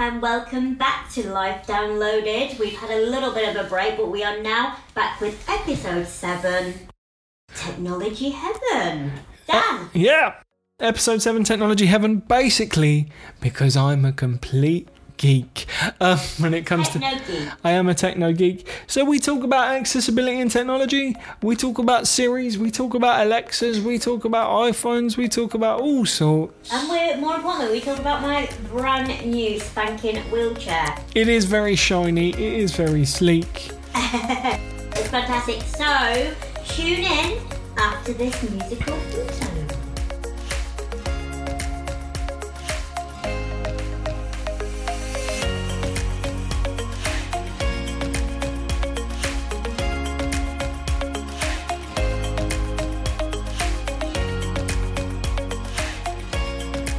And welcome back to Life Downloaded. We've had a little bit of a break, but we are now back with episode 7 Technology Heaven. Dan! Uh, yeah. Episode 7 Technology Heaven, basically because I'm a complete geek um, when it comes to. Geek. I am a techno geek. So we talk about accessibility and technology. We talk about Siris. We talk about Alexas. We talk about iPhones. We talk about all sorts. And we're, more importantly, we talk about my brand new spanking wheelchair. It is very shiny. It is very sleek. It's fantastic. So, tune in after this musical.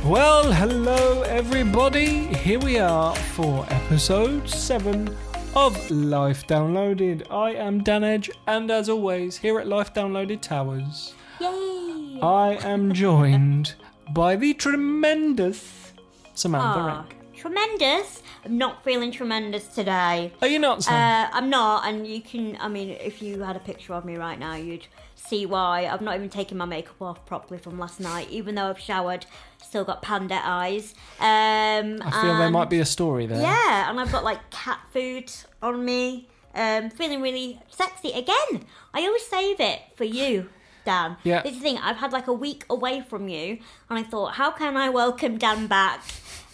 Well, hello everybody. Here we are for episode 7 of Life Downloaded. I am Dan Edge, and as always, here at Life Downloaded Towers, Yay! I am joined by the tremendous Samantha Aw, Rank. tremendous. I'm not feeling tremendous today. Are you not, Sam? Uh, I'm not, and you can. I mean, if you had a picture of me right now, you'd see why. I've not even taken my makeup off properly from last night, even though I've showered. Still got panda eyes. Um, I feel there might be a story there. Yeah, and I've got like cat food on me. Um, feeling really sexy again. I always save it for you, Dan. Yeah. This is the thing. I've had like a week away from you, and I thought, how can I welcome Dan back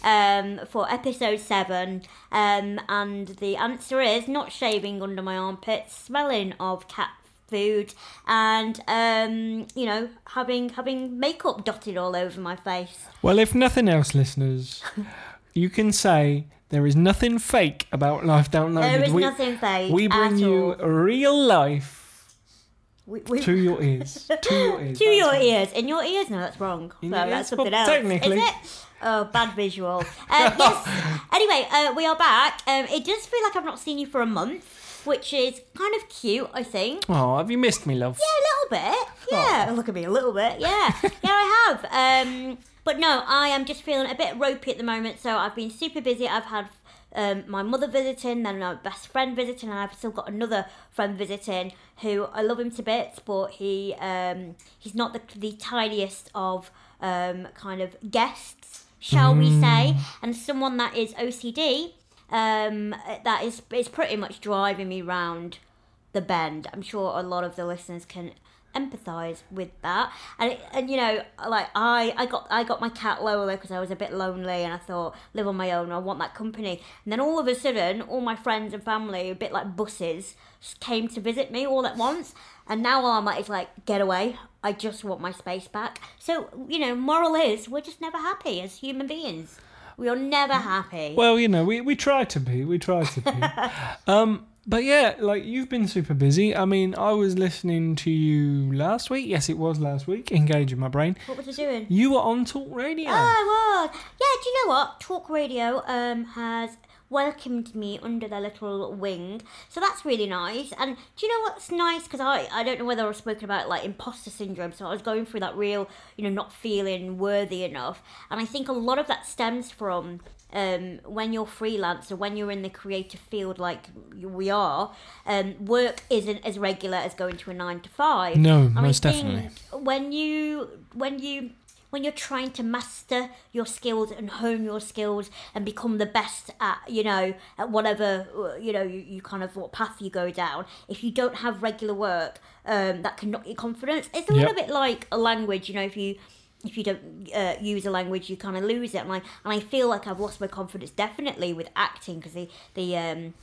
um, for episode seven? Um, and the answer is not shaving under my armpits, smelling of cat food, and um, you know, having having makeup dotted all over my face. Well, if nothing else, listeners, you can say there is nothing fake about Life Downloaded. There is we, nothing fake We bring you all. real life We, we, to your ears. To your ears. To that's your right. ears. In your ears? No, that's wrong. In no, that's something Well, else. technically. Is it? Oh, bad visual. Uh, yes. Anyway, uh, we are back. Um, it does feel like I've not seen you for a month, which is kind of cute, I think. Oh, have you missed me, love? Yeah, a little bit. Yeah, look at me, a little bit. Yeah, yeah, I have. Um, but no, I am just feeling a bit ropey at the moment. So I've been super busy. I've had um, my mother visiting, then my best friend visiting, and I've still got another friend visiting who I love him to bits, but he um, he's not the the tiniest of um, kind of guests, shall we say, and someone that is OCD. Um, that is is pretty much driving me round the bend. I'm sure a lot of the listeners can empathize with that. And and you know, like I I got I got my cat Lola because I was a bit lonely and I thought live on my own. I want that company. And then all of a sudden, all my friends and family, a bit like buses, came to visit me all at once. And now all I'm like is like get away. I just want my space back. So you know, moral is we're just never happy as human beings. We are never happy. Well, you know, we, we try to be. We try to be. um, but yeah, like you've been super busy. I mean, I was listening to you last week. Yes, it was last week. Engaging my brain. what was I doing? You were on Talk Radio. Oh, I was. Yeah, do you know what? Talk Radio um has welcomed me under their little wing, so that's really nice. And do you know what's nice? Because I I don't know whether I've spoken about like imposter syndrome, so I was going through that real you know not feeling worthy enough, and I think a lot of that stems from. Um, when you're freelance or when you're in the creative field like we are, um, work isn't as regular as going to a nine to five. No, And I most think definitely. when you when you when you're trying to master your skills and hone your skills and become the best at you know at whatever uh, you know you, you kind of what path you go down if you don't have regular work um, that can knock your confidence it's a Yep. little bit like a language you know if you if you don't uh, use a language you kind of lose it and I, and I feel like I've lost my confidence definitely with acting because the the um,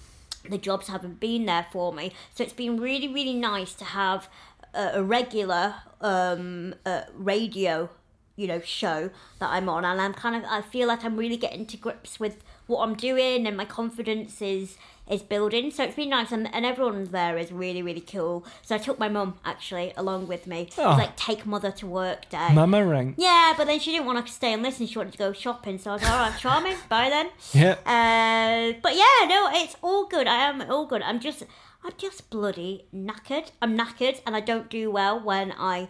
the jobs haven't been there for me. So it's been really, really nice to have a, a regular um, uh, radio, you know, show that I'm on, and I'm kind of I feel like I'm really getting to grips with what I'm doing, and my confidence is is building. So it's been nice, and, and everyone there is really, really cool. So I took my mum actually along with me. Oh. was like take mother to work day. Mama Rank. Yeah, but then she didn't want to stay and listen. She wanted to go shopping. So I was like, all right, charming. Bye then. Yeah. Uh, but yeah, no, it's all good. I am all good. I'm just, I'm just bloody knackered. I'm knackered, and I don't do well when I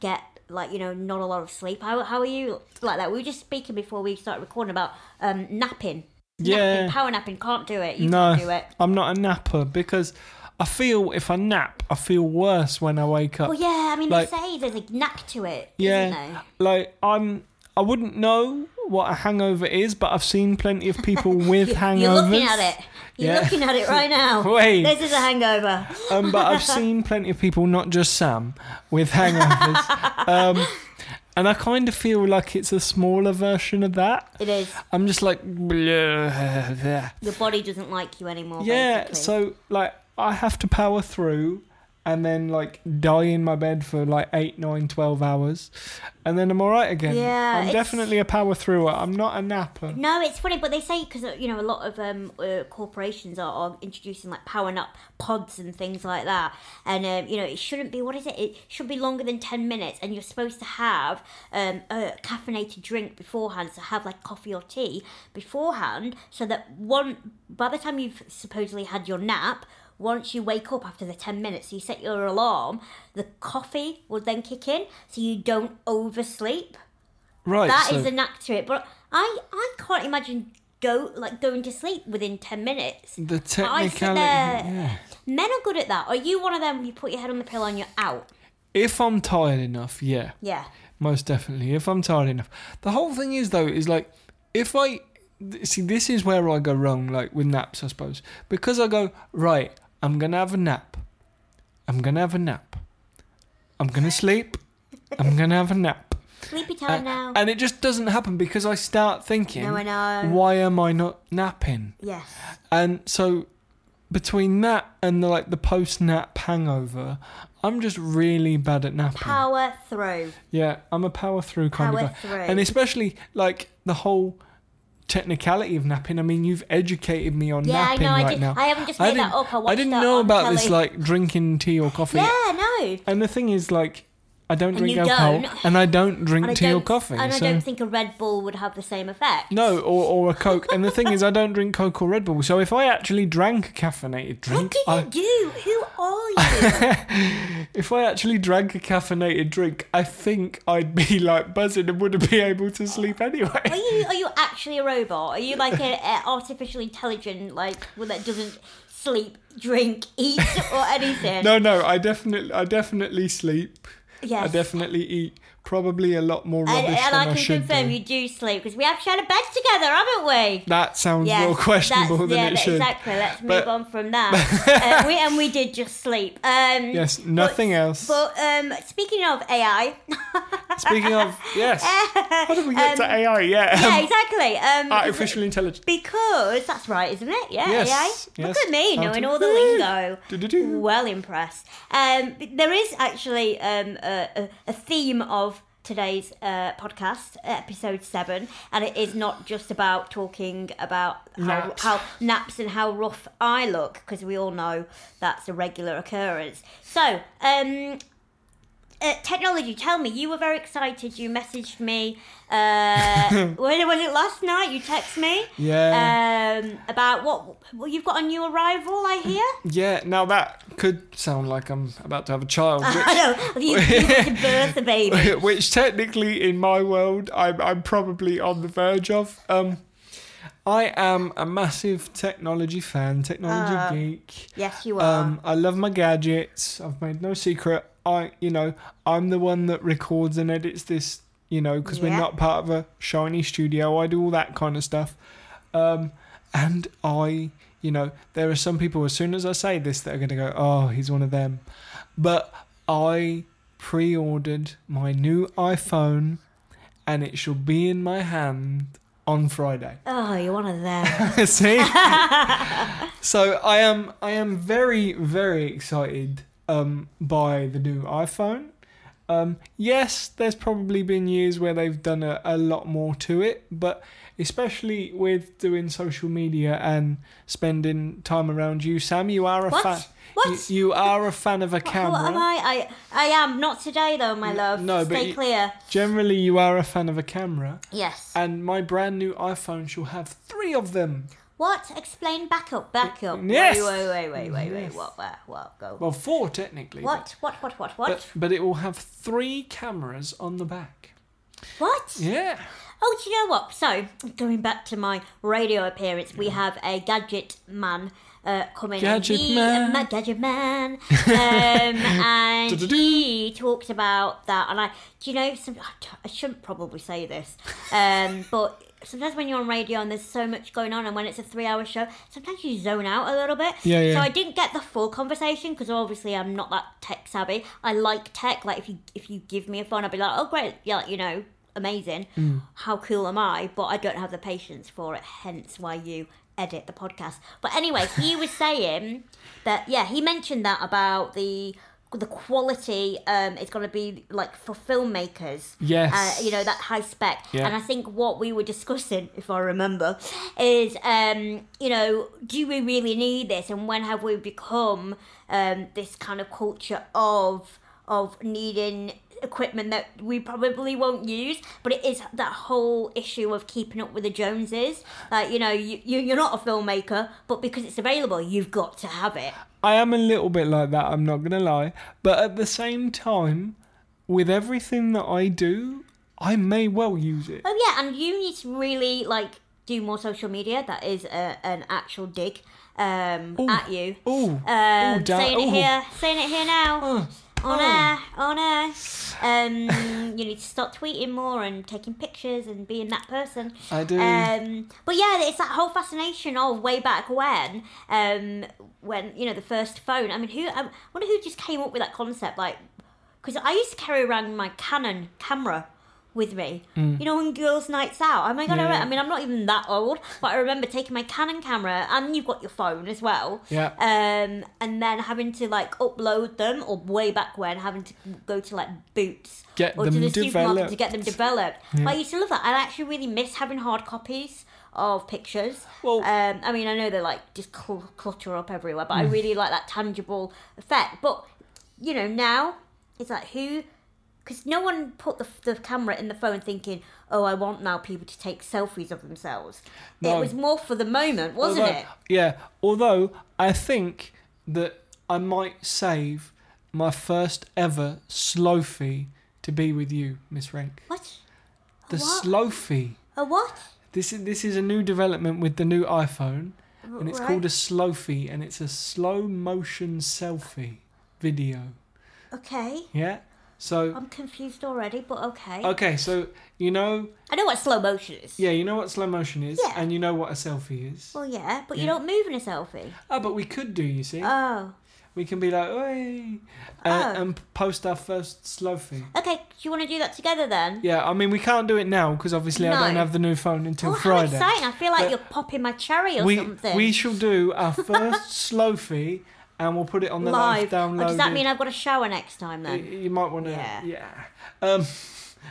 get like you know not a lot of sleep. How how are you like that? We were just speaking before we started recording about um napping. Yeah. Napping, power napping, can't do it. You No. can't do it. I'm not a napper because I feel if I nap, I feel worse when I wake up. Well, yeah, I mean, Like- they say there's a knack to it, Yeah. Like I'm, I wouldn't know what a hangover is, but I've seen plenty of people with hangovers. You're looking at it. You're Yeah. looking at it right now. Wait. This is a hangover. Um, but I've seen plenty of people, not just Sam, with hangovers. um, and I kind of feel like it's a smaller version of that. It is. I'm just like, bleh. Your body doesn't like you anymore. yeah. basically. So like, I have to power through, and then like die in my bed for like eight, nine, twelve hours, and then I'm all right again. Yeah, I'm definitely a power througher. I'm not a napper. No, it's funny, but they say because you know a lot of um, uh, corporations are, are introducing like powering up pods and things like that, and um, you know it shouldn't be what is it? It should be longer than ten minutes, and you're supposed to have um, a caffeinated drink beforehand, so have like coffee or tea beforehand, so that one by the time you've supposedly had your nap. Once you wake up after the 10 minutes, you set your alarm, the coffee will then kick in so you don't oversleep. Right. That so is a knack to it. But I, I can't imagine go like going to sleep within ten minutes. the technicality. Yeah. Men are good at that. Are you one of them? You put your head on the pillow and you're out. If I'm tired enough, yeah. Yeah. Most definitely. If I'm tired enough. The whole thing is though is like if I see this is where I go wrong like with naps I suppose. Because I go right, I'm to have a nap. I'm to have a nap. I'm to sleep. I'm to have a nap. Sleepy time now. and it just doesn't happen because I start thinking No, I know. why am I not napping? Yes. And so between that and the like the post nap hangover, I'm just really bad at napping. Power through. Yeah, I'm a power through kind Power of guy. through. And especially like the whole technicality of napping. I mean, you've educated me on napping. Yeah, I napping know. I, right did, now. I haven't just I made that didn't- up. I watched I didn't that know about this like drinking tea or coffee. Yeah, no. And the thing is like I don't And drink alcohol don't. and I don't drink And tea or coffee. And I so don't think a Red Bull would have the same effect. no, or, or a Coke. and the thing is, I don't drink Coke or Red Bull. So if I actually drank a caffeinated drink, What do you I, do? Who are you? if I actually drank a caffeinated drink, I think I'd be like buzzing and wouldn't be able to sleep anyway. Are you are you actually a robot? Are you like an artificial intelligent like one that doesn't sleep, drink, eat, or anything? No, no, I definitely, I definitely sleep. Yes. I definitely eat. Probably a lot more and, rubbish and than I I, can should confirm do. you do sleep because we have shared a bed together, haven't we? That sounds Yes, more questionable than yeah, it should. Exactly. Let's move on from that. uh, we, and we did just sleep. Um, Yes, nothing but, else. But um, speaking of AI, Speaking of, yes. How did we get to Um, AI? Yeah. yeah, exactly. Um, Artificial intelligence. Because that's right, isn't it? Yeah, Yes, AI. Look at me How knowing to- all the lingo. Do-do-do. Well impressed. Um, there is actually um, a, a theme of today's uh, podcast, episode seven, and it is not just about talking about how Naps. how naps and how rough I look, because we all know that's a regular occurrence. So, um, uh, technology, tell me, you were very excited. You messaged me. Uh, when was it last night? You text me. Yeah. Um, about what? Well, you've got a new arrival, I hear. yeah. Now that could sound like I'm about to have a child, I which, know. You, you birth a baby. which technically in my world I'm, I'm probably on the verge of. Um, I am a massive technology fan, technology Uh, geek. Yes, you are. Um, I love my gadgets. I've made no secret. I, you know, I'm the one that records and edits this. You know, because we're not part of a shiny studio. I do all that kind of stuff. Um, and I, you know, there are some people. As soon as I say this, that are going to go, "Oh, he's one of them." But I pre-ordered my new iPhone, and it shall be in my hand on Friday. oh, you're one of them. See? so I am I am very very excited um by the new iPhone. Um yes, there's probably been years where they've done a, a lot more to it, but especially with doing social media and spending time around you, Sam, you are a What? fan. What? You, you are a fan of a What am. I? I? I am not today, though, my love. no, but Stay you- clear. Generally, you are a fan of a camera, Yes. and my brand new iPhone shall have three of them. What? Explain. Back up. Back up. Yes. Wait, wait, wait, wait, wait, wait. Yes. What? What? What? Go. Well, four technically. but- What? What? What? What? What? But, but it will have three cameras on the back. What? Yeah. Oh, do you know what? So, going back to my radio appearance, we have a gadget man uh, coming. Gadget he, man. uh, gadget man. Um, and he talks about that. And I, do you know, some, I shouldn't probably say this, um, but sometimes when you're on radio and there's so much going on, and when it's a three-hour show, sometimes you zone out a little bit. Yeah, yeah. So I didn't get the full conversation because obviously I'm not that tech savvy. I like tech. Like if you if you give me a phone, I'll be like, oh great, yeah, you know, amazing. Mm. How cool am I? But I don't have the patience for it. Hence why you edit the podcast. But anyway, he was saying that yeah, he mentioned that about the the quality um it's going to be like for filmmakers Yes. uh, you know that high spec Yeah. and i think what we were discussing if i remember is um you know do we really need this and when have we become um this kind of culture of of needing equipment that we probably won't use but it is that whole issue of keeping up with the joneses like you know you, you you're not a filmmaker but because it's available you've got to have it I am a little bit like that, I'm not going to lie. But at the same time, with everything that I do, I may well use it. Oh yeah, and you need to really like do more social media. That is a, an actual dig um, Ooh. at you. Oh, Um, da- saying it here, saying it here now. Oh, on oh. air, on air. Um, you need to start tweeting more and taking pictures and being that person. I do. Um, but yeah, it's that whole fascination of way back when, um, when you know the first phone. I mean, who? I wonder who just came up with that concept. Like, because I used to carry around my Canon camera with me. You know, on girls' nights out. Oh my god! I, Mm. Yeah. re- I mean, I'm not even that old, but I remember taking my Canon camera, and you've got your phone as well. Yeah. Um, and then having to like upload them, or way back when having to go to like Boots Get or to them the supermarket to get them developed. But I used to love that. I actually really miss having hard copies of pictures. Well- um, I mean, I know they're like just cl- clutter up everywhere, but I Mm. really like that tangible effect. But you know, now it's like who. Because no one put the, the camera in the phone thinking, oh, I want now people to take selfies of themselves. No. It was more for the moment, wasn't although, it? Yeah, although I think that I might save my first ever Slowfie to be with you, Miss Rank. What? The What? Slowfie. A what? This is this is a new development with the new iPhone, and it's Right. called a Slowfie, and it's a slow motion selfie video. Okay. Yeah. So I'm confused already, but okay. okay, so you know, I know what slow motion is. yeah, you know what slow motion is, Yeah. and you know what a selfie is. Well, yeah, but you Yeah. don't move in a selfie. Oh, but we could do, you see. Oh. we can be like, Oi, and, Oh. and post our first Slowfie. Okay, do you want to do that together then? Yeah, I mean we can't do it now because obviously I don't have the new phone until oh, how exciting. I feel like But you're popping my cherry or we something. we shall do our first Slowfie, and we'll put it on the live, Live. download. Oh, does that mean I've got a shower next time then? You might want to, Yeah. yeah. Um,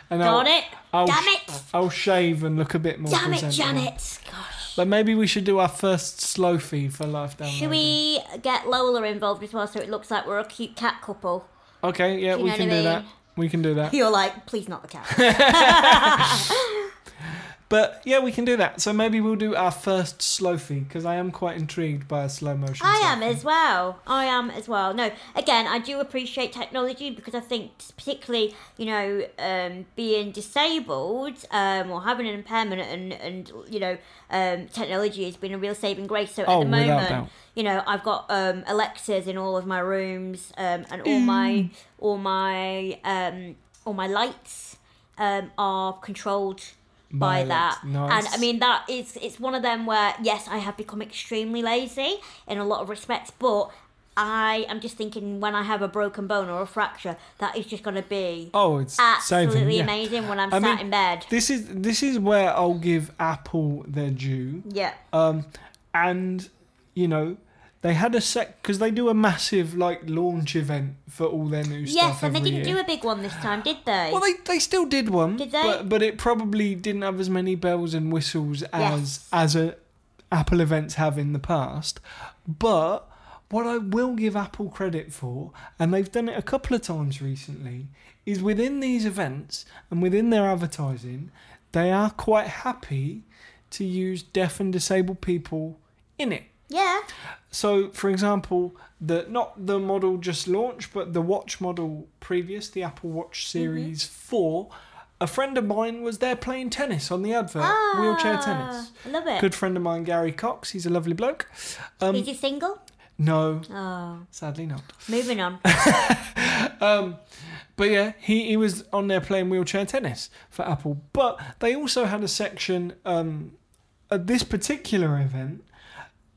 and it? I'll Damn it! I'll shave and look a bit more Damn it. Janet! Gosh. But maybe we should do our first Slowfie for live download. Should we get Lola involved as well so it looks like we're a cute cat couple? Okay, yeah, you we can do that. We can do that. You're like, please not the cat. But yeah, we can do that. So maybe we'll do our first Slowfie because I am quite intrigued by a slow motion. I am as well. I am as well. No, again, I do appreciate technology because I think, particularly, you know, um, being disabled um, or having an impairment, and and you know, um, technology has been a real saving grace. So at Oh, the moment, you know, I've got um, Alexas in all of my rooms, um, and all my all my um, all my lights um, are controlled by, By that. Nice. And I mean that is it's one of them where yes, I have become extremely lazy in a lot of respects, but I am just thinking when I have a broken bone or a fracture, that is just going to be Oh, it's absolutely saving. Yeah. amazing when I'm I sat mean- in bed. This is this is where I'll give Apple their due. Yeah. Um, and you know, they had a sec because they do a massive like launch event for all their new stuff. Yes, and they every didn't year. do a big one this time, did they? Well, they, they still did one, Did they? but but it probably didn't have as many bells and whistles as Yes. as a Apple events have in the past. But what I will give Apple credit for, and they've done it a couple of times recently, is within these events and within their advertising, they are quite happy to use deaf and disabled people in it. Yeah. So, for example, the not the model just launched, but the watch model previous, the Apple Watch Series Four, a friend of mine was there playing tennis on the advert, ah, wheelchair tennis. I love it. Good friend of mine, Gary Cox. He's a lovely bloke. Um, Is he single? no, Oh, sadly not. moving on. Um, but yeah, he, he was on there playing wheelchair tennis for Apple. But they also had a section um, at this particular event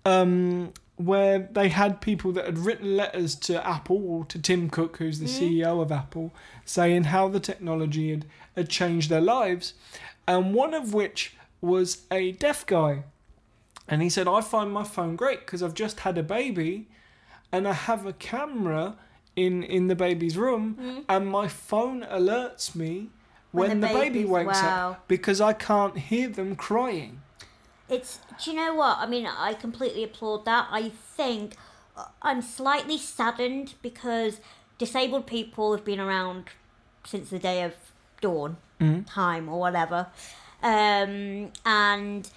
um, where they had people that had written letters to Apple or to Tim Cook, who's the CEO of Apple, saying how the technology had, had changed their lives. And one of which was a deaf guy. And he said, I find my phone great because I've just had a baby and I have a camera in, in the baby's room and my phone alerts me when, When the the, baby wakes wow. up because I can't hear them crying. It's. Do you know what? I mean, I completely applaud that. I think uh, I'm slightly saddened because disabled people have been around since the day of dawn, time or whatever, um, and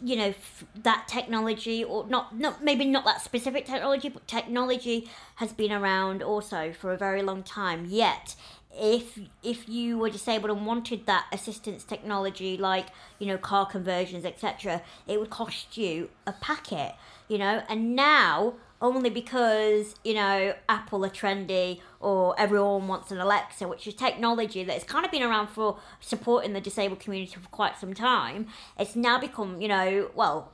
you know f- that technology or not not maybe not that specific technology but technology has been around also for a very long time yet if if you were disabled and wanted that assistance technology like you know car conversions etc it would cost you a packet you know and now only because you know apple are trendy or everyone wants an alexa which is technology that has kind of been around for supporting the disabled community for quite some time it's now become you know well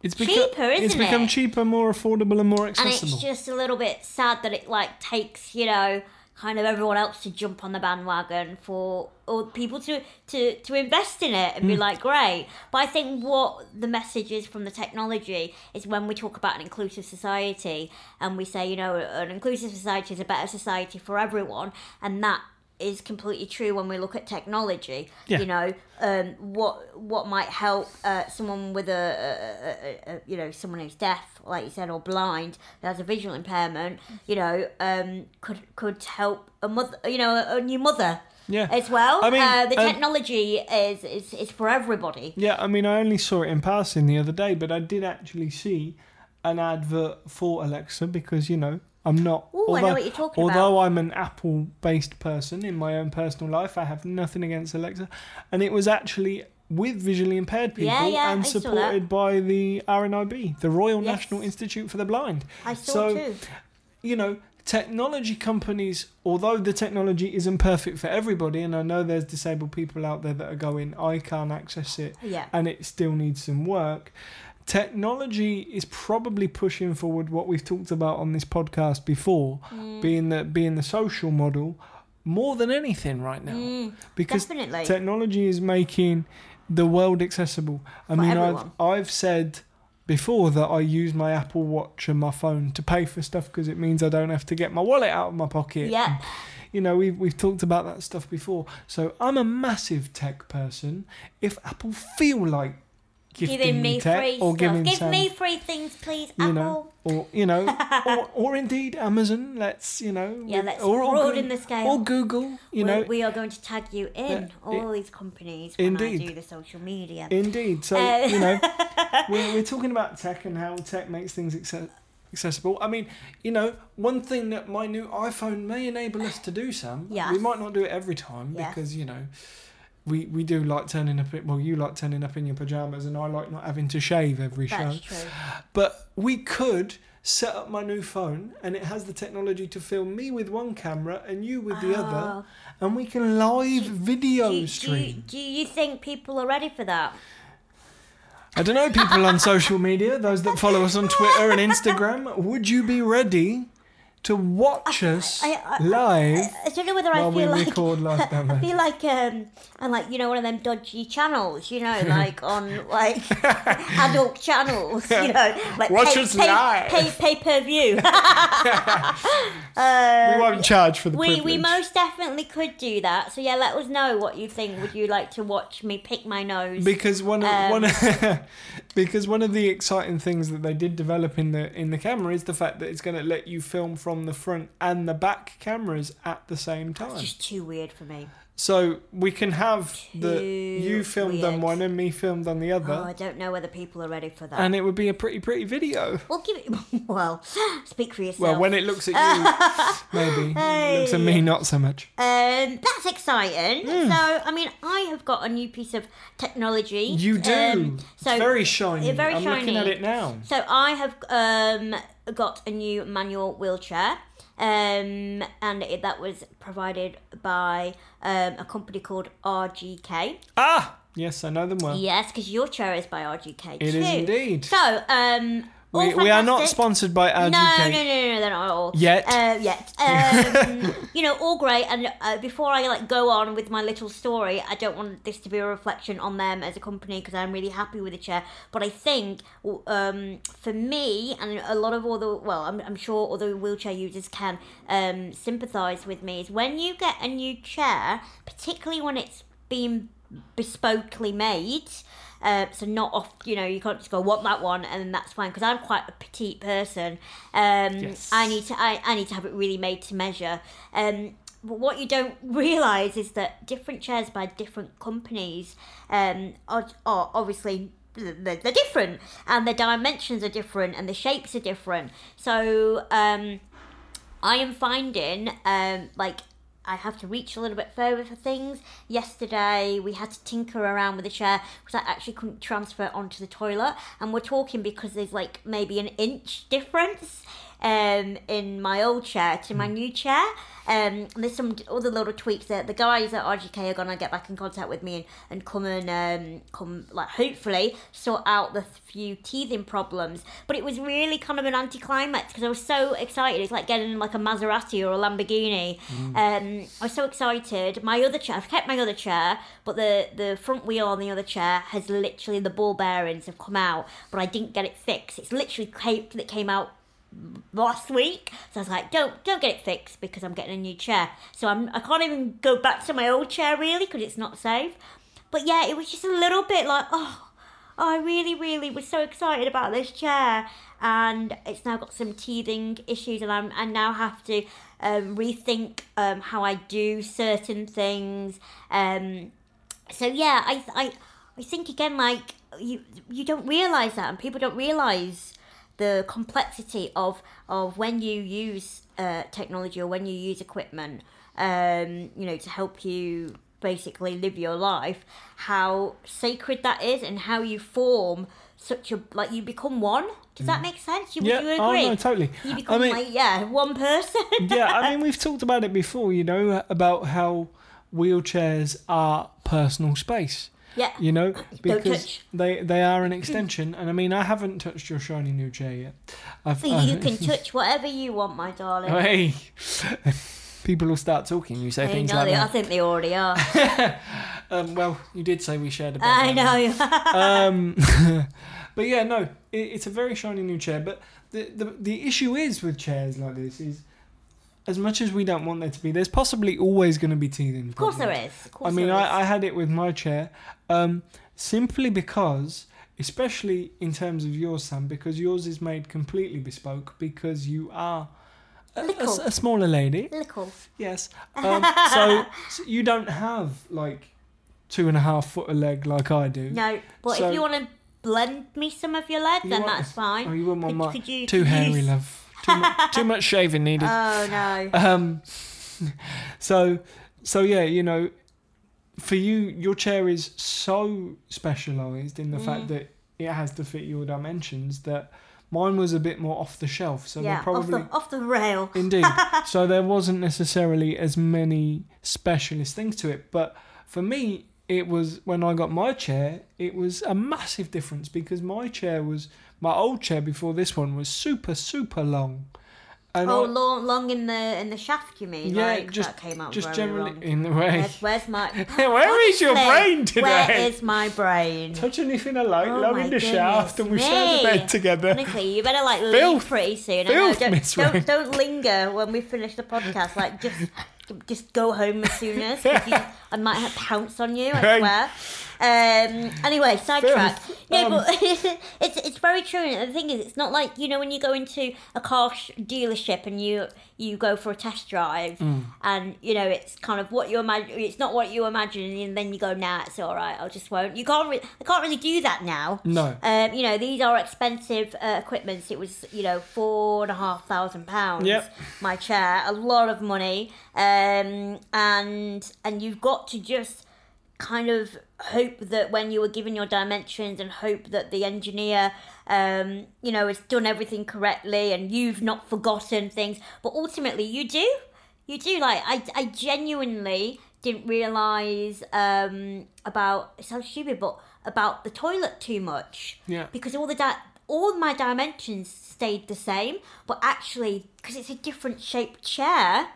It's Cheaper, isn't it's become it? cheaper, more affordable, and more accessible. and it's just a little bit sad that it like takes you know kind of everyone else to jump on the bandwagon for or people to to to invest in it and be mm. like great. But i think what the message is from the technology is when we talk about an inclusive society and we say you know an inclusive society is a better society for everyone and that is completely true when we look at technology Yeah. you know um, what what might help uh, someone with a, a, a, a you know someone who's deaf like you said or blind that has a visual impairment you know um, could could help a mother you know a, new mother Yeah. as well I mean, uh, the um, technology is, is is for everybody Yeah, I mean, I only saw it in passing the other day, but I did actually see an advert for Alexa because you know I'm not. Ooh, I know what you're talking although I'm an Apple-based person in my own personal life, I have nothing against Alexa, and it was actually with visually impaired people Yeah, yeah, and I supported by the RNIB, the Royal Yes. National Institute for the Blind. i saw so, too you know, technology companies, although the technology isn't perfect for everybody, and I know there's disabled people out there that are going, I can't access it, yeah and it still needs some work. Technology is probably pushing forward what we've talked about on this podcast before, Mm. being the being the social model more than anything right now, Mm, because definitely technology is making the world accessible. I For mean, everyone. I've I've said before that I use my Apple Watch and my phone to pay for stuff because it means I don't have to get my wallet out of my pocket. yeah You know, we've we've talked about that stuff before. So I'm a massive tech person. If Apple feel like giving me tech free or giving give Sam, me free things please you apple know, or you know, or, or indeed Amazon. Let's you know, yeah let's or, or broaden Goo- the scale or Google. You we know, we are going to tag you in Yeah, all these companies when indeed. I do the social media. Indeed. So, Uh, you know, we're, we're talking about tech and how tech makes things acce- accessible. I mean, you know, one thing that my new iPhone may enable us to do, Sam, we might not do it every time Yes. because, you know, we, we do like turning up, well, you like turning up in your pajamas and I like not having to shave every show. That's true. But we could set up my new phone and it has the technology to film me with one camera and you with the other Oh. and we can live video do, you- do, stream. you, do you think people are ready for that? I don't know, people on social media, those that follow us on Twitter and Instagram, would you be ready to watch us I- I- live I don't know whether I feel like record live down I feel like um I'm like you know one of them dodgy channels, you know, like on like adult channels, you know, like Watch pay, us pay, live. pay pay per view. we won't charge for the we privilege. we most definitely could do that. So yeah, let us know what you think. Would you like to watch me pick my nose? because one of, Um, one because one of the exciting things that they did develop in the in the camera is the fact that it's going to let you film from the front and the back cameras at the same time. It's just too weird for me. So we can have the you filmed on one and me filmed on the other, Oh, I don't know whether people are ready for that. and it would be a pretty pretty video. we'll give it. Well, speak for yourself. Well, when it looks at you, maybe it looks at me not so much. Um, that's exciting. Hmm. So, I mean, I have got a new piece of technology. You do. Um, so, it's very shiny. very I'm looking at it now. so I have um got a new manual wheelchair. Um, and it, that was provided by um, a company called RGK. Ah, yes, I know them well. Yes, because your chair is by RGK It too. is indeed. So, um, We, we are not sponsored by RGK. No, no, no, no, no, they're not at all. Yet. Uh, yet. Um, you know, all great. And uh, before I like go on with my little story, I don't want this to be a reflection on them as a company because I'm really happy with the chair. But I think um, for me and a lot of other, well, I'm, I'm sure other wheelchair users can um, sympathise with me is when you get a new chair, particularly when it's been bespokely made. Uh, so not off, you know, you can't just go want that one and then that's fine because I'm quite a petite person. Um, Yes. I need to, I, I need to have it really made to measure. Um, but what you don't realise is that different chairs by different companies um, are, are obviously they're, they're different and the dimensions are different and the shapes are different. So um, I am finding um, like I have to reach a little bit further for things. Yesterday we had to tinker around with the chair because I actually couldn't transfer onto the toilet. And we're talking because there's like maybe an inch difference um, in my old chair to my new chair. Um, there's some all the little tweaks that the guys at RGK are gonna get back in contact with me and, and come and um, come like hopefully sort out the few teething problems. But it was really kind of an anticlimax because I was so excited. It's like getting in like a Maserati or a Lamborghini. Um, I was so excited. My other chair, I've kept my other chair, but the the front wheel on the other chair has literally the ball bearings have come out, but I didn't get it fixed. It's literally came that came out last week. So I was like, don't don't get it fixed because I'm getting a new chair. So I'm I can't even go back to my old chair really because it's not safe. But yeah, it was just a little bit like oh, oh, I really really was so excited about this chair, and it's now got some teething issues, and I'm I now have to um, rethink um, how I do certain things. Um, so yeah, I I I think again like you you don't realize that, and people don't realize the complexity of of when you use uh, technology or when you use equipment, um, you know, to help you basically live your life, how sacred that is, and how you form such a like you become one. Does that make sense? You, Mm. Yeah, would you oh agree? no, totally. You become I mean, like yeah, one person. yeah, I mean, we've talked about it before, you know, about how wheelchairs are personal space. Yeah. You know, because they they are an extension. And I mean, I haven't touched your shiny new chair yet. I've, So you can touch whatever you want, my darling. hey, people will start talking. You say things like they, I think they already are. Um, well, you did say we shared a bed. I know. um, but yeah, no, it, it's a very shiny new chair. But the, the the issue is with chairs like this is, as much as we don't want there to be, there's possibly always going to be teething. Of course there is. Of course I mean, there is. I, I had it with my chair, um, simply because, especially in terms of yours, Sam, because yours is made completely bespoke because you are. A, a a smaller lady, Little. yes. Um, so, so you don't have like two and a half foot a leg like I do. No, but So- if you want to blend me some of your leg, You then that's fine. Oh, you wouldn't want Could- my could you- too you hairy, use- love. Too, mu- too much shaving needed. Oh no. Um, so, so yeah, you know, for you, your chair is so specialised in the Mm. fact that it has to fit your dimensions that mine was a bit more off the shelf. So yeah, probably off the off the rail. indeed. so there wasn't necessarily as many specialist things to it, but for me. It was when I got my chair. It was a massive difference because my chair was my old chair before this one was super super long, and Oh, I- long, long in the in the shaft. You mean? Yeah, like, just- that came out just generally wrong. in the way. Where's, where's my? Where is your brain today? Where is my brain? Touch anything I like, Oh my in the shaft, and we share the bed together. Honestly, you better like leave pretty soon. Filth, don't, Miss Rain. don't, don't linger when we finish the podcast. Like just just go home as soon as. I might have pounce on you. I swear. Um, anyway, sidetrack. No, Um, but it's it's very true. And the thing is, it's not like you know when you go into a car sh- dealership and you you go for a test drive, Mm. and you know it's kind of what you imagine. It's not what you imagine, and then you go, "Nah, it's all right. I just won't." You can't. Re- I can't really do that now. No. Um, you know, these are expensive uh, equipments. It was, you know, four and a half thousand pounds. Yep. My chair, a lot of money. Um, and and you've got to just kind of hope that when you were given your dimensions and hope that the engineer um, you know has done everything correctly and you've not forgotten things but ultimately you do you do like i, I genuinely didn't realize um, about it sounds stupid but about the toilet too much Yeah. because all the di- all my dimensions stayed the same but actually because it's a different shaped chair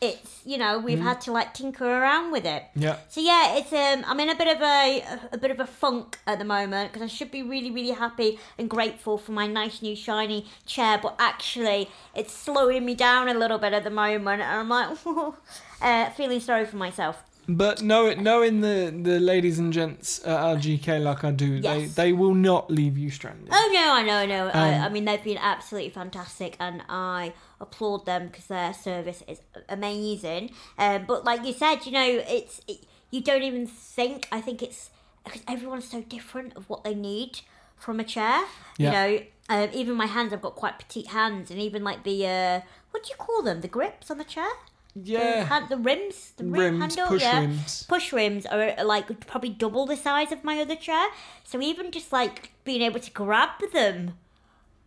it's you know we've had to like tinker around with it Yeah. so yeah, it's um, I'm in a bit of a a bit of a funk at the moment because I should be really really happy and grateful for my nice new shiny chair, but actually it's slowing me down a little bit at the moment, and I'm like uh, feeling sorry for myself. But know, knowing the, the ladies and gents at RGK like I do, they, Yes. they they will not leave you stranded. Oh no, I know, I know. I, Um, I mean, they've been absolutely fantastic, and I applaud them because their service is amazing. Um, but like you said, you know, it's it, you don't even think. I think it's because everyone's so different of what they need from a chair. Yeah. You know, um, even my hands, I've got quite petite hands, and even like the uh, what do you call them? The grips on the chair. The, yeah. hand, the rims, the rim Rims, handle, push yeah rims. push rims are like probably double the size of my other chair. So even just like being able to grab them,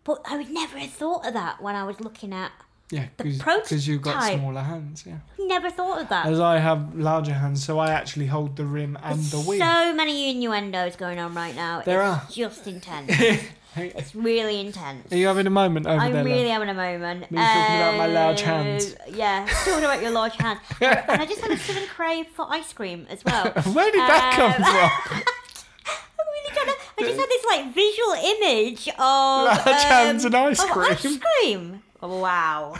but I would never have thought of that when I was looking at. Yeah, the because you've got smaller hands. Yeah. Never thought of that. As I have larger hands, so I actually hold the rim and the wheel. So many innuendos going on right now. There it's are. just intense. Hey, it's really intense. Are you having a moment over I'm there? really love? having a moment. Me talking about my large hands. Yeah, talking about your large hands. and I just had a sudden crave for ice cream as well. Where did that come Um, from? I'm really. I just had this like visual image of Large um, hands and ice cream. ice cream. Oh, wow.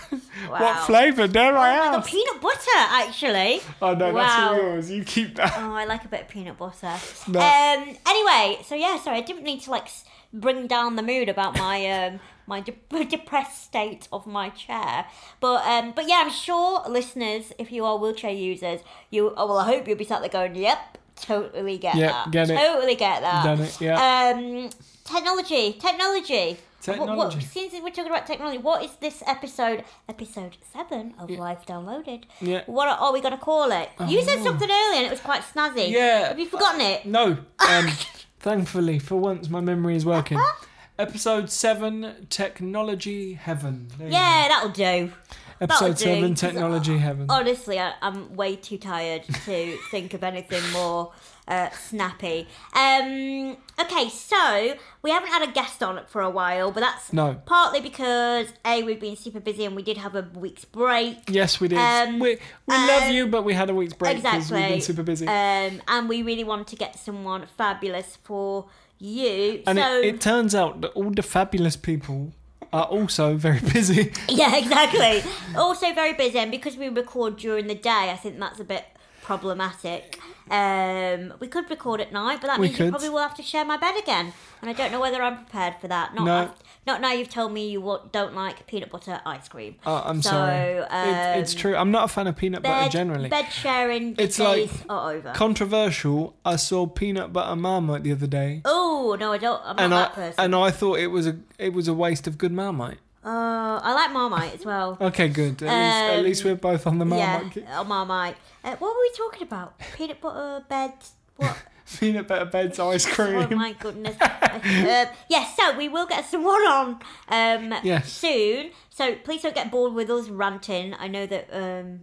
wow. What flavour? Dare I Oh, ask? peanut butter, actually. Oh no, Wow. that's yours. You keep that. Oh, I like a bit of peanut butter. No. Um. Anyway, so yeah, sorry, I didn't need to like bring down the mood about my um my de- depressed state of my chair, but um but yeah, I'm sure listeners, if you are wheelchair users, you oh, well, I hope you'll be sat there going, yep, totally get Yep, that, get totally get that. Done it, yeah. Um, technology, technology. What, what, Technology. since we're talking about technology, what is this episode? Episode seven of Life Downloaded. Yeah. What are, we going to call it? You said Oh. something earlier and it was quite snazzy. Yeah. Have you forgotten it? No. Um, thankfully, for once, my memory is working. Episode 7 Technology Heaven. There you Yeah, that'll do. go. Episode that'll do, 7 'cause Technology Heaven. Honestly, I, I'm way too tired to think of anything more uh, snappy. Um, okay, so we haven't had a guest on for a while, but that's No. partly because A, we've been super busy and we did have a week's break. Yes, we did. Um, we we love um, you, but we had a week's break because Exactly. we've been super busy. Um, and we really wanted to get someone fabulous for you. and so it, it turns out that all the fabulous people are also very busy. yeah, exactly. also very busy, and because we record during the day, I think that's a bit problematic. Um, we could record at night, but that We means you probably will have to share my bed again, and I don't know whether I'm prepared for that. Not No. af- not now you've told me you don't like peanut butter ice cream. Oh, I'm So, sorry. It- it's um, true. I'm not a fan of peanut butter generally. bed sharing It's like are over. Controversial. I saw peanut butter marmite the other day, oh no, I don't. I'm and not I that person. and I thought it was a it was a waste of good marmite. Uh, I like Marmite as well. Okay, good. At, least, at Um, least we're both on the marmite. yeah, oh, Marmite. Uh, what were we talking about? Peanut butter bed. What? Peanut butter beds, ice cream. Oh my goodness. uh, yes, so we will get someone on um, Yes. soon. So please don't get bored with us ranting. I know that um,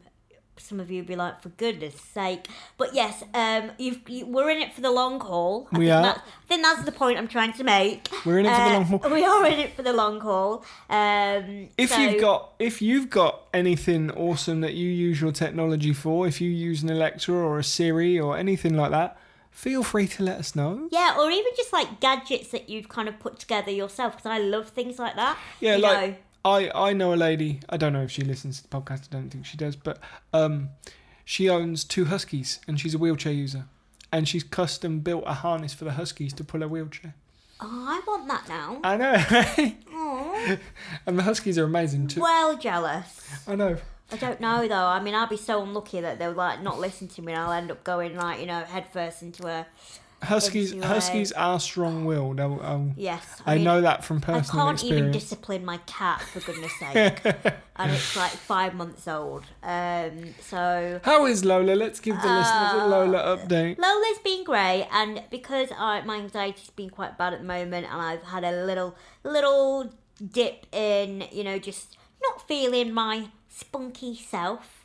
some of you be like, for goodness sake. But yes, um, you've, you, we're in it for the long haul. I We think are. That, I think that's the point I'm trying to make. We're in it for the Uh, long haul. We are in it for the long haul. Um, If so- you've got if you've got anything awesome that you use your technology for, if you use an Alexa or a Siri or anything like that, feel free to let us know. Yeah, or even just like gadgets that you've kind of put together yourself, because I love things like that. Yeah, you like know. I I know a lady. I don't know if she listens to the podcast. I don't think she does, but um, she owns two huskies and she's a wheelchair user, and she's custom built a harness for the huskies to pull a wheelchair. Oh, I want that now. I know, and the huskies are amazing too. well jealous. I know. I don't know though. I mean, I'll be so unlucky that they'll like not listen to me, and I'll end up going like you know headfirst into a Huskies, Into a- huskies are strong-willed. I'll, I'll, yes. I, mean, know that from personal. I personal can't even experience. discipline my cat for goodness sake, and it's like five months old. Um, so How is Lola? Let's give the listeners a Uh, Lola update. Lola's been great, and because I, my anxiety's been quite bad at the moment, and I've had a little little dip in, you know, just not feeling my spunky self.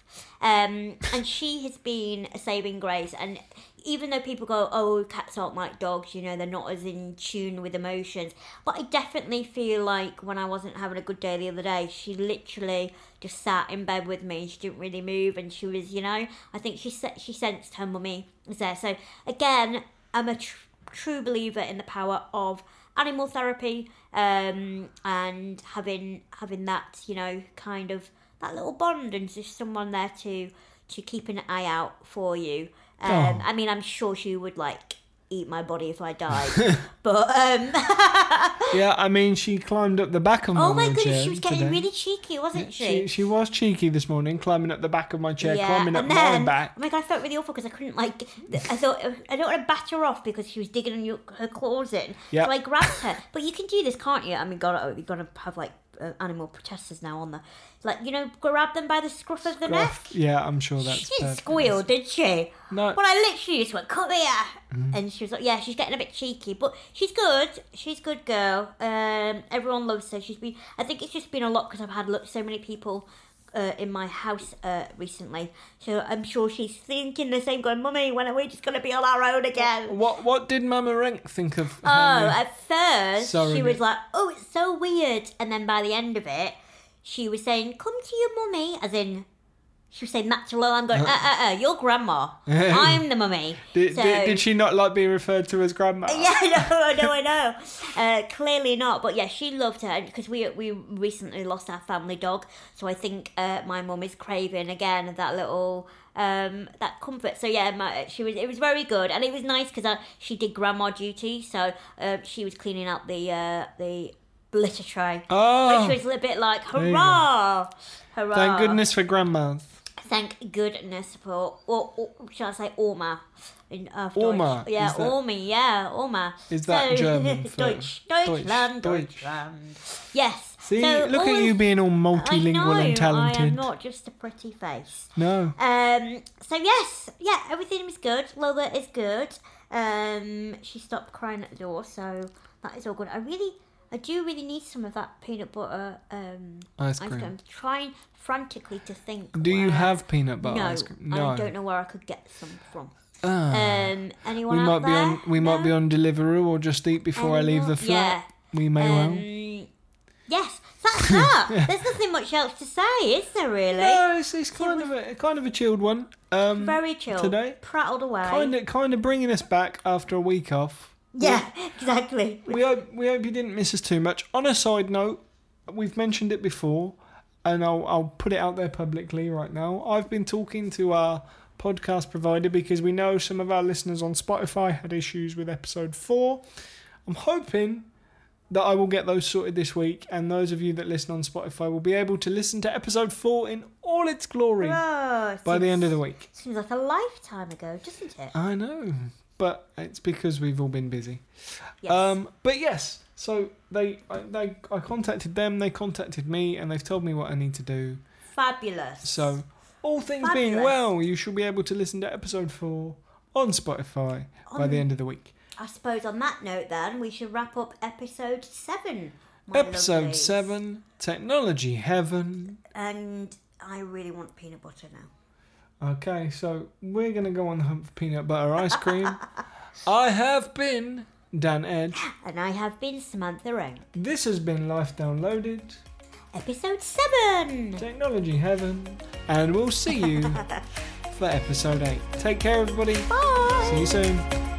Um, and she has been a saving grace, and even though people go, "Oh, cats aren't like dogs," you know, they're not as in tune with emotions. But I definitely feel like when I wasn't having a good day the other day, she literally just sat in bed with me. She didn't really move, and she was, you know, I think she she sensed her mummy was there. So again, I'm a tr- true believer in the power of animal therapy um, and having having that, you know, kind of that little bond and just someone there to to keep an eye out for you. Um, Oh. I mean, I'm sure she would like eat my body if I died, but um, Yeah, I mean, she climbed up the back of my chair. oh my goodness, she was getting today. really cheeky, wasn't She, she was cheeky this morning, climbing up the back of my chair, yeah, climbing up and my back. oh my god, I felt really awful because I couldn't like. I thought I don't want to bat her off because she was digging in your, her claws in. Yeah. So I grabbed her, but you can do this, can't you? I mean, God, you're gonna have like uh, animal protesters now on the, like you know, grab them by the scruff of the neck. Yeah, I'm sure that's She didn't perfect. squeal, did she? No. But I literally just went, come here. Mm-hmm. And she was like, yeah, she's getting a bit cheeky, but she's good. She's good girl. Um, everyone loves her. She's been, I think it's just been a lot because I've had look, so many people uh, in my house uh, recently. So I'm sure she's thinking the same, going, Mummy, when are we just going to be on our own again? What What did Mama Rank think of? Oh, at first Sorry, she was like, "Oh, it's so weird," and then by the end of it, she was saying, "Come to your mummy," as in she was saying that to Lola. I'm going, "Uh, uh, uh, your grandma. I'm the mummy." did, So- did, did she not like being referred to as grandma? Yeah, I know, I know, I know. Uh, clearly not, but yeah, she loved her because we we recently lost our family dog, so I think uh, my mum is craving again that little um that comfort. So yeah, my, she was it was very good, and it was nice because she did grandma duty, so uh, she was cleaning out the uh, the litter tray. Oh, Which was a bit like hurrah, hurrah! thank goodness for grandmas. Thank goodness for, or, or shall I say, Orma? In uh, Orma, Deutsch. Yeah, is Ormi, yeah, Orma. Is that German for- Deutsch, Deutschland, Deutsch. Deutschland. Yes. See, so look at you being all I multilingual know, and I talented. am not just a pretty face. No. Um. So yes, yeah, everything was good. Lola is good. Um. She stopped crying at the door, so that is all good. I really, I do really need some of that peanut butter um Ice ice cream. cream. I'm trying frantically to think. Do you have peanut butter no, ice cream? No. I don't know where I could get some from. Ah. Um, anyone we might be there? on. We might be on Deliveroo or Just Eat before I leave the flat. Yeah. We may well. Um, yes, that's that. There's nothing much else to say, is there? Really? No, it's, it's kind of a kind of a chilled one. Um, Very chilled. today. prattled away. kind of kind of bringing us back after a week off. Yeah, exactly. We hope we hope you didn't miss us too much. On a side note, we've mentioned it before, and I'll I'll put it out there publicly right now. I've been talking to our podcast provider because we know some of our listeners on Spotify had issues with episode four. I'm hoping that I will get those sorted this week, and those of you that listen on Spotify will be able to listen to episode four in all its glory Oh, by the end of the week. Seems like a lifetime ago, doesn't it? I know, but it's because we've all been busy. Yes. Um, but yes, so they, I, they, I contacted them. They contacted me, and they've told me what I need to do. Fabulous. So, all things being well, you should be able to listen to episode four on Spotify by the end of the week. I suppose on that note, then we should wrap up episode seven. Episode lovelies. seven, technology heaven. And I really want peanut butter now. Okay, so we're gonna go on the hunt for peanut butter ice cream. I have been Dan Edge. And I have been Samantha Rank. This has been Life Downloaded. Episode seven. Technology Heaven, and we'll see you for episode 8. Take care, everybody. Bye. See you soon.